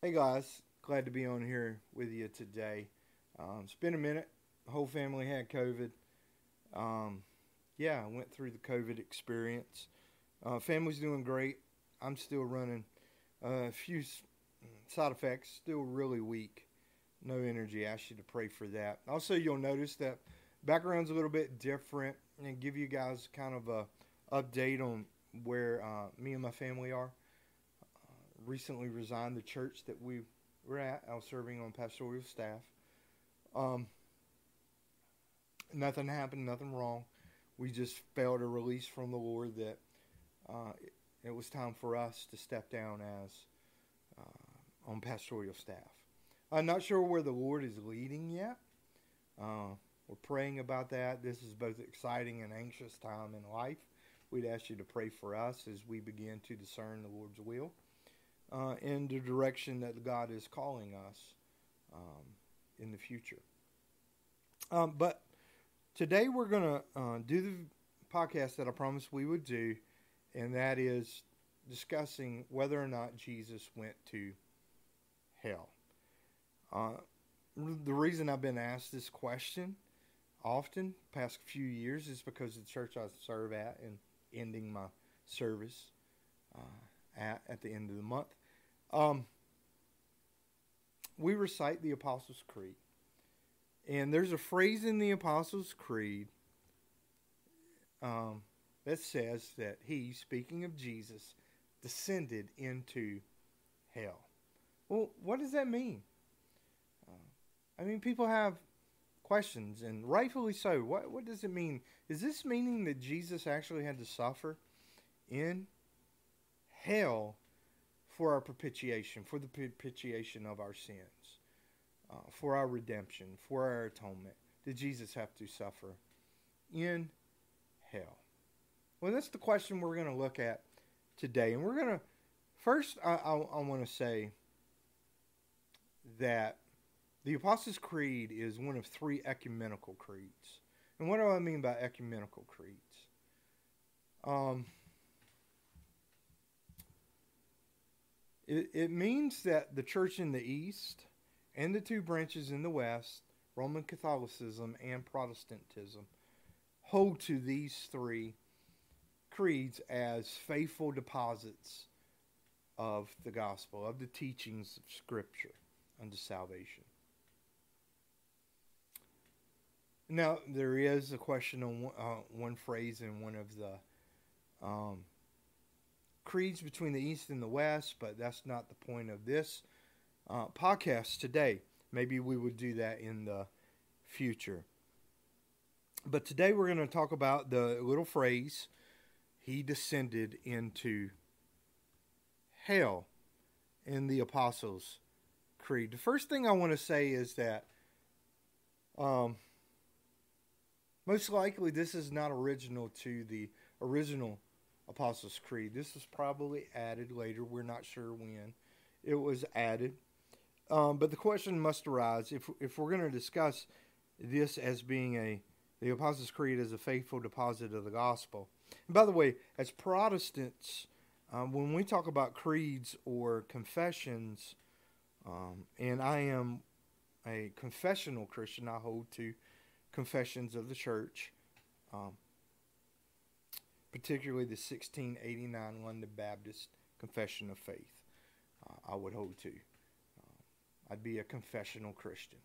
Hey guys, glad to be on here with you today. Um, it's been a minute. The whole family had COVID. Um, yeah, I went through the COVID experience. Uh, family's doing great. I'm still running a few side effects, still really weak. No energy. I ask you to pray for that. Also, you'll notice that background's a little bit different and give you guys kind of a update on where uh, me and my family are recently resigned the church that we were at. I was serving on pastoral staff. Um, nothing happened, nothing wrong. We just felt a release from the Lord that uh, it, was time for us to step down as uh, on pastoral staff. I'm not sure where the Lord is leading yet. Uh, we're praying about that. This is both exciting and anxious time in life. We'd ask you to pray for us as we begin to discern the Lord's will uh, in the direction that God is calling us um, in the future. Um, but today we're going to uh, do the podcast that I promised we would do, and that is discussing whether or not Jesus went to hell. Uh, the reason I've been asked this question often past few years is because the church I serve at and ending my service uh, at at the end of the month um, we recite the Apostles' Creed. And there's a phrase in the Apostles' Creed um, that says that he, speaking of Jesus, descended into hell. Well, what does that mean? Uh, I mean, people have questions, and rightfully so. What, what does it mean? Is this meaning that Jesus actually had to suffer in hell for our propitiation, for the propitiation of our sins, uh, for our redemption, for our atonement, did Jesus have to suffer in hell? Well, that's the question we're going to look at today. And we're going to, first, I, I, I want to say that the Apostles' Creed is one of three ecumenical creeds. And what do I mean by ecumenical creeds? Um, It, it means that the church in the East and the two branches in the West, Roman Catholicism and Protestantism, hold to these three creeds as faithful deposits of the gospel, of the teachings of Scripture unto salvation. Now, there is a question on one, uh, one phrase in one of the um, creeds between the East and the West, but that's not the point of this uh, podcast today. Maybe we would do that in the future. But today we're going to talk about the little phrase, he descended into hell in the Apostles' Creed. The first thing I want to say is that um, most likely this is not original to the original Apostles' Creed. This was probably added later. We're not sure when it was added. Um, but the question must arise if, if we're going to discuss this as being a the Apostles' Creed as a faithful deposit of the gospel. And by the way, as Protestants, um, when we talk about creeds or confessions, um, and I am a confessional Christian, I hold to confessions of the church. Particularly the 1689 London Baptist Confession of Faith. Uh, I would hold to. Uh, I'd be a confessional Christian.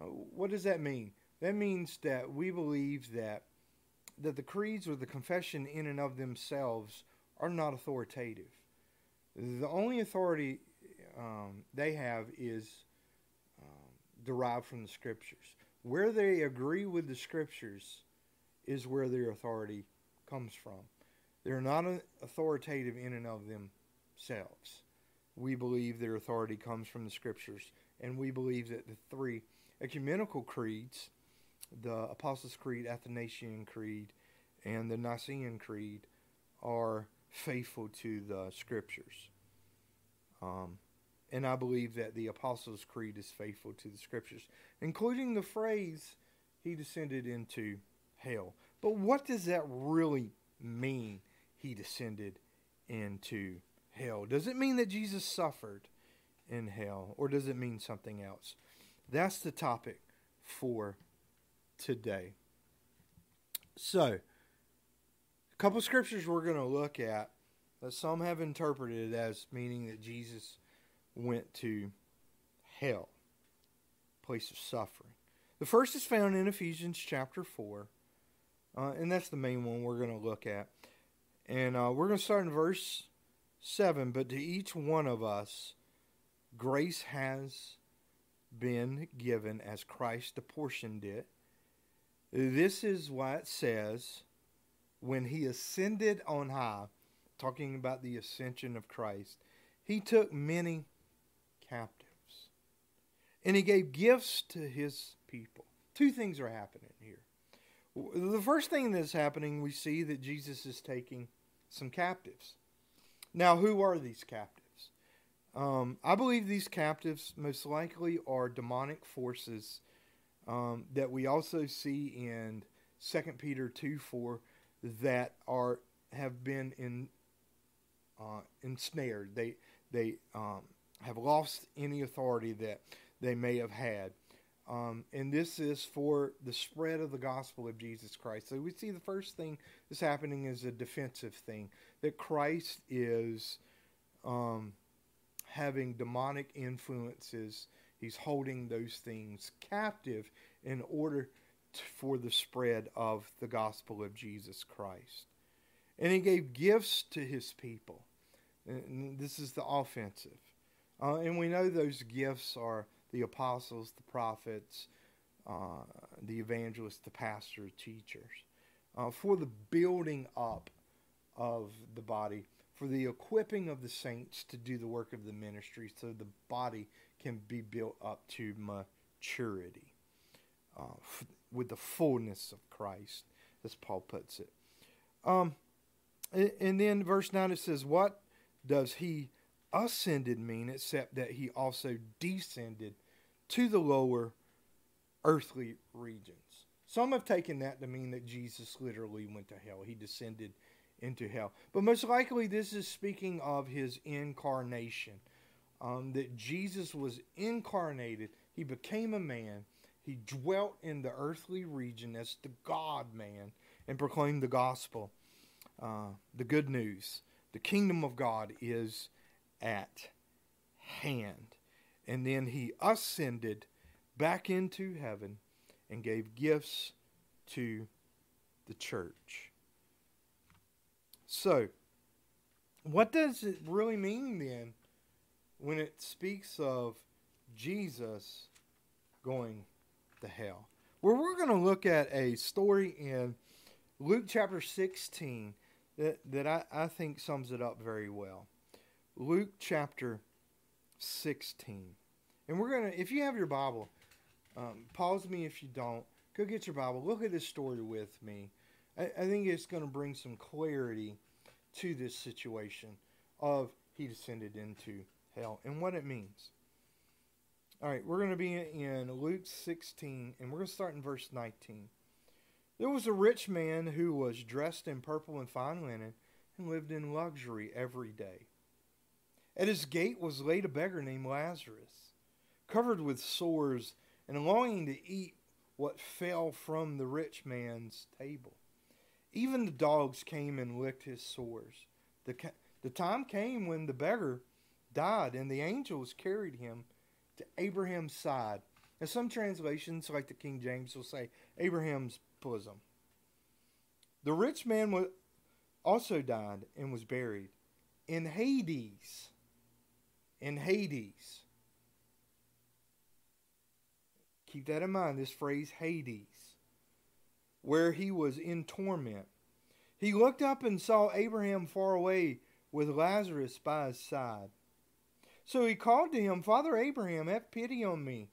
Uh, what does that mean? That means that we believe that that the creeds or the confession in and of themselves are not authoritative. The only authority um, they have is um, derived from the scriptures. Where they agree with the scriptures is where their authority comes from. They're not authoritative in and of themselves. We believe their authority comes from the scriptures, and we believe that the three ecumenical creeds, the Apostles' Creed, Athanasian Creed, and the Nicene Creed, are faithful to the scriptures. Um, and I believe that the Apostles' Creed is faithful to the scriptures, including the phrase, He descended into hell. But what does that really mean? He descended into hell. Does it mean that Jesus suffered in hell, or does it mean something else? That's the topic for today. So, a couple scriptures we're going to look at that some have interpreted as meaning that Jesus went to hell, place of suffering. The first is found in Ephesians chapter 4, uh, and that's the main one we're going to look at. And uh, we're going to start in verse 7. But to each one of us, grace has been given as Christ apportioned it. This is why it says, when he ascended on high, talking about the ascension of Christ, he took many captives. And he gave gifts to his people. Two things are happening here. The first thing that's happening, we see that Jesus is taking some captives. Now, who are these captives? Um, I believe these captives most likely are demonic forces um, that we also see in 2 Peter 2 4 that are have been in uh, ensnared. They they um, have lost any authority that they may have had. Um, and this is for the spread of the gospel of Jesus Christ. So we see the first thing that's happening is a defensive thing that Christ is um, having demonic influences. He's holding those things captive in order to, for the spread of the gospel of Jesus Christ. And he gave gifts to his people. And this is the offensive. Uh, and we know those gifts are the apostles, the prophets, uh, the evangelists, the pastors, teachers, uh, for the building up of the body, for the equipping of the saints to do the work of the ministry so the body can be built up to maturity uh, f- with the fullness of Christ, as Paul puts it. Um, and, and then verse 9 it says, What does he ascended mean except that he also descended to the lower earthly regions. Some have taken that to mean that Jesus literally went to hell. He descended into hell. But most likely, this is speaking of his incarnation. Um, that Jesus was incarnated, he became a man, he dwelt in the earthly region as the God man and proclaimed the gospel, uh, the good news. The kingdom of God is at hand. And then he ascended back into heaven and gave gifts to the church. So, what does it really mean then when it speaks of Jesus going to hell? Well, we're going to look at a story in Luke chapter 16 that, that I, I think sums it up very well. Luke chapter 16. And we're going to, if you have your Bible, um, pause me if you don't. Go get your Bible. Look at this story with me. I, I think it's going to bring some clarity to this situation of he descended into hell and what it means. All right, we're going to be in Luke 16, and we're going to start in verse 19. There was a rich man who was dressed in purple and fine linen and lived in luxury every day. At his gate was laid a beggar named Lazarus, covered with sores and longing to eat what fell from the rich man's table. Even the dogs came and licked his sores. The, the time came when the beggar died, and the angels carried him to Abraham's side. And some translations, like the King James, will say Abraham's bosom. The rich man also died and was buried in Hades in Hades. Keep that in mind, this phrase Hades, where he was in torment. He looked up and saw Abraham far away with Lazarus by his side. So he called to him, Father Abraham, have pity on me,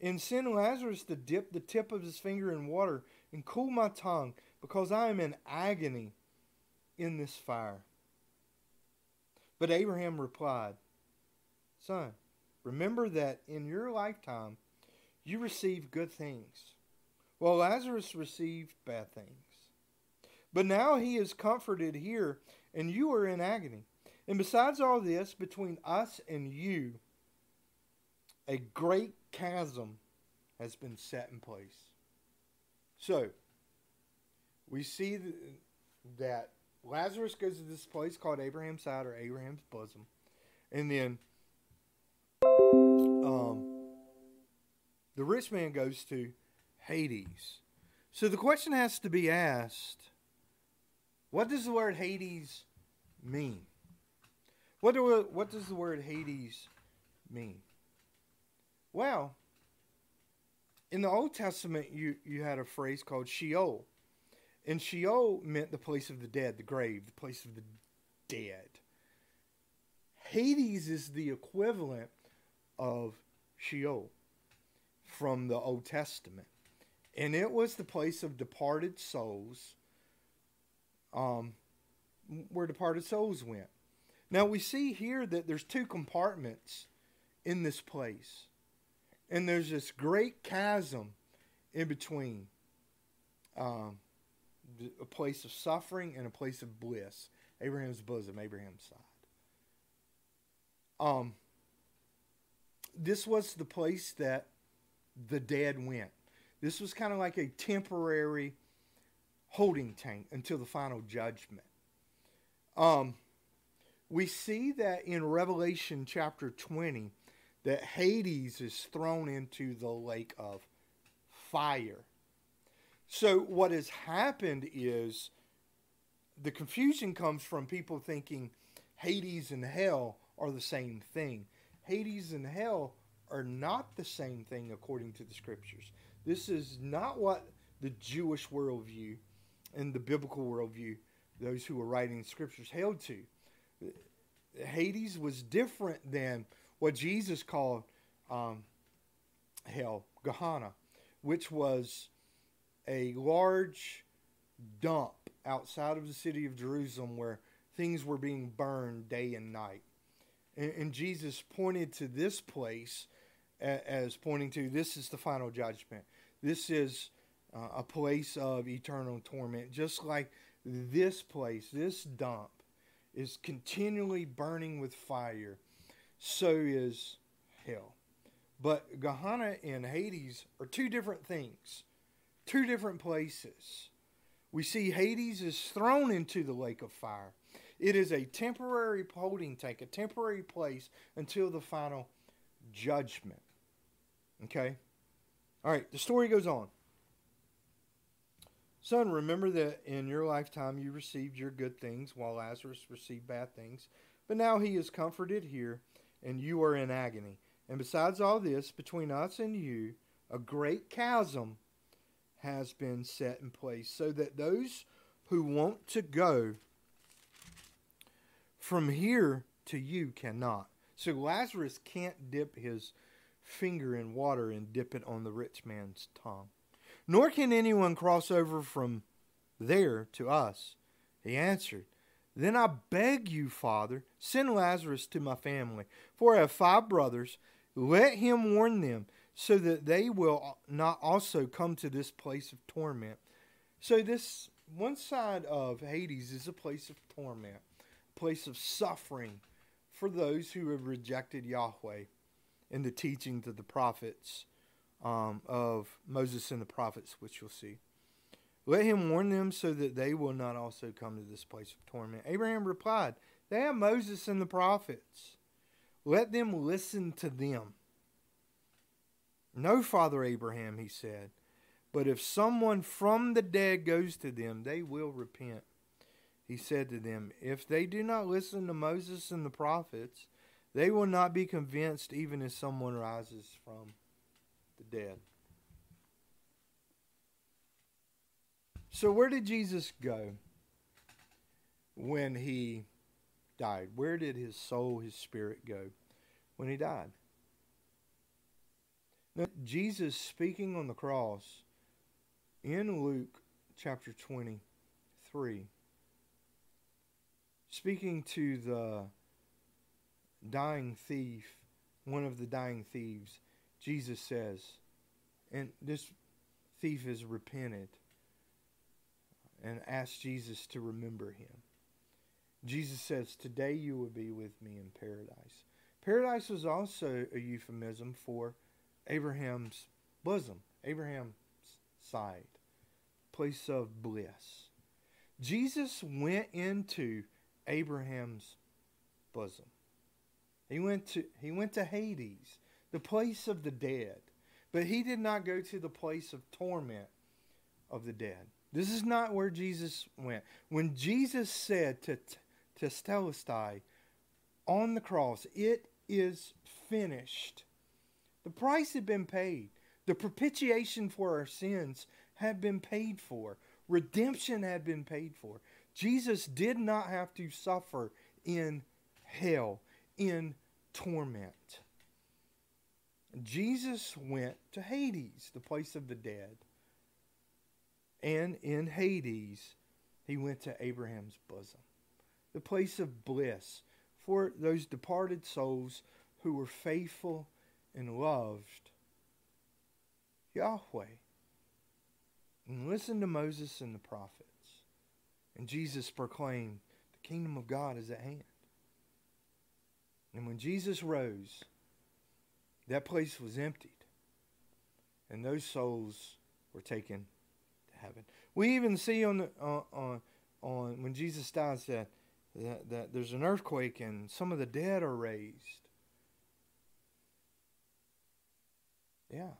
and send Lazarus to dip the tip of his finger in water and cool my tongue, because I am in agony in this fire. But Abraham replied, Son, remember that in your lifetime you received good things, while Lazarus received bad things. But now he is comforted here, and you are in agony. And besides all this, between us and you, a great chasm has been set in place. So, we see that Lazarus goes to this place called Abraham's side or Abraham's bosom. And then um, the rich man goes to Hades. So the question has to be asked what does the word Hades mean? What, do, what does the word Hades mean? Well, in the Old Testament, you, you had a phrase called Sheol. And Sheol meant the place of the dead, the grave, the place of the dead. Hades is the equivalent of Sheol from the Old Testament. And it was the place of departed souls, um, where departed souls went. Now we see here that there's two compartments in this place. And there's this great chasm in between um, a place of suffering and a place of bliss. Abraham's bosom, Abraham's side. Um, this was the place that the dead went. This was kind of like a temporary holding tank until the final judgment. Um, we see that in Revelation chapter 20 that Hades is thrown into the lake of fire. So, what has happened is the confusion comes from people thinking Hades and hell are the same thing. Hades and hell are not the same thing according to the scriptures. This is not what the Jewish worldview and the biblical worldview, those who were writing the scriptures, held to. Hades was different than what Jesus called um, hell, Gehenna, which was a large dump outside of the city of Jerusalem where things were being burned day and night. And, and Jesus pointed to this place as pointing to this is the final judgment. This is uh, a place of eternal torment, just like this place, this dump, is continually burning with fire. So is hell. But Gehenna and Hades are two different things, two different places. We see Hades is thrown into the lake of fire. It is a temporary holding tank, a temporary place until the final judgment. Okay? All right, the story goes on. Son, remember that in your lifetime you received your good things while Lazarus received bad things. But now he is comforted here, and you are in agony. And besides all this, between us and you, a great chasm has been set in place, so that those who want to go from here to you cannot. So Lazarus can't dip his finger in water and dip it on the rich man's tongue. Nor can anyone cross over from there to us. He answered, Then I beg you, Father, send Lazarus to my family, for I have five brothers. Let him warn them, so that they will not also come to this place of torment. So, this one side of Hades is a place of torment place of suffering for those who have rejected Yahweh and the teachings of the prophets um, of Moses and the prophets, which you'll see. Let him warn them so that they will not also come to this place of torment. Abraham replied, They have Moses and the prophets. Let them listen to them. No, Father Abraham, he said, but if someone from the dead goes to them, they will repent he said to them, If they do not listen to Moses and the prophets, they will not be convinced even if someone rises from the dead. So, where did Jesus go when he died? Where did his soul, his spirit go when he died? Now, Jesus speaking on the cross in Luke chapter 23 speaking to the dying thief, one of the dying thieves, Jesus says, and this thief has repented and asked Jesus to remember him. Jesus says, Today you will be with me in paradise. Paradise was also a euphemism for Abraham's bosom, Abraham's side, place of bliss. Jesus went into Abraham's bosom. He went to he went to Hades, the place of the dead. But he did not go to the place of torment of the dead. This is not where Jesus went. When Jesus said to Tetelestai on the cross, it is finished. The price had been paid. The propitiation for our sins had been paid for. Redemption had been paid for. Jesus did not have to suffer in hell, in torment. Jesus went to Hades, the place of the dead. And in Hades, he went to Abraham's bosom, the place of bliss for those departed souls who were faithful and loved Yahweh. And listen to Moses and the prophets. And Jesus proclaimed, The kingdom of God is at hand. And when Jesus rose, that place was emptied. And those souls were taken to heaven. We even see on the uh, on on when Jesus dies that, that that there's an earthquake and some of the dead are raised. Yeah.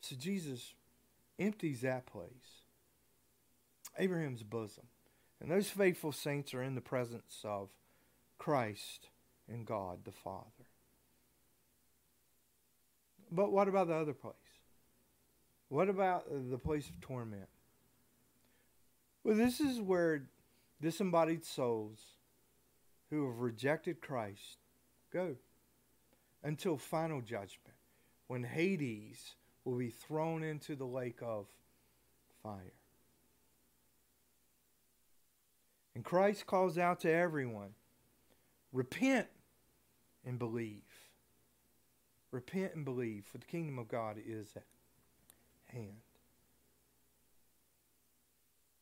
So Jesus empties that place, Abraham's bosom. And those faithful saints are in the presence of Christ and God the Father. But what about the other place? What about the place of torment? Well, this is where disembodied souls who have rejected Christ go until final judgment, when Hades will be thrown into the lake of fire. And Christ calls out to everyone repent and believe. Repent and believe, for the kingdom of God is at hand.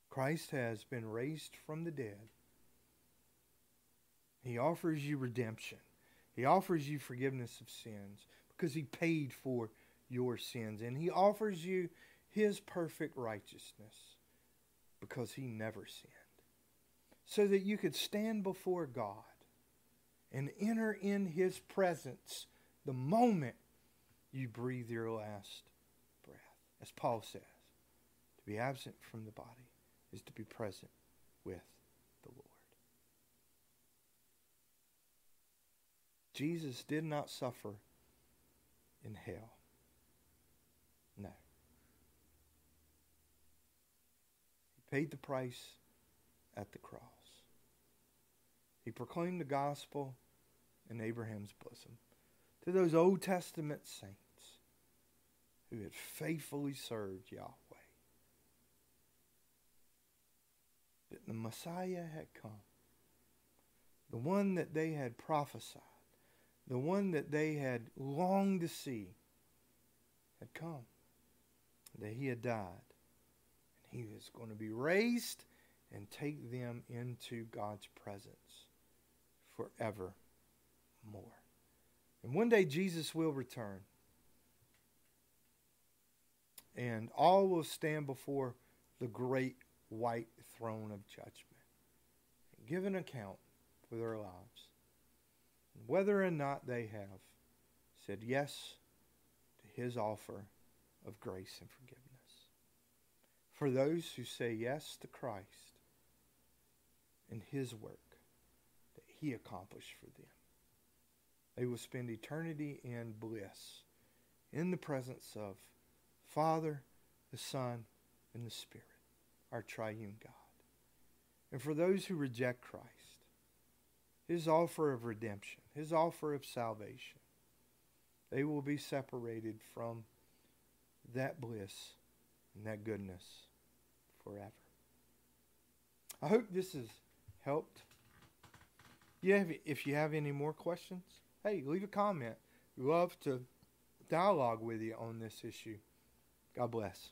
Christ has been raised from the dead. He offers you redemption. He offers you forgiveness of sins because he paid for your sins. And he offers you his perfect righteousness because he never sinned so that you could stand before God and enter in his presence the moment you breathe your last breath. As Paul says, to be absent from the body is to be present with the Lord. Jesus did not suffer in hell. No. He paid the price at the cross. He proclaimed the gospel in Abraham's bosom to those Old Testament saints who had faithfully served Yahweh. That the Messiah had come, the one that they had prophesied, the one that they had longed to see, had come, that he had died, and he was going to be raised and take them into God's presence forevermore. And one day Jesus will return. And all will stand before the great white throne of judgment and give an account for their lives. And Whether or not they have said yes to his offer of grace and forgiveness. For those who say yes to Christ and his work, he accomplished for them. They will spend eternity in bliss in the presence of Father, the Son, and the Spirit, our triune God. And for those who reject Christ, his offer of redemption, his offer of salvation, they will be separated from that bliss and that goodness forever. I hope this has helped you have, if you have any more questions, hey, leave a comment. We love to dialogue with you on this issue. God bless.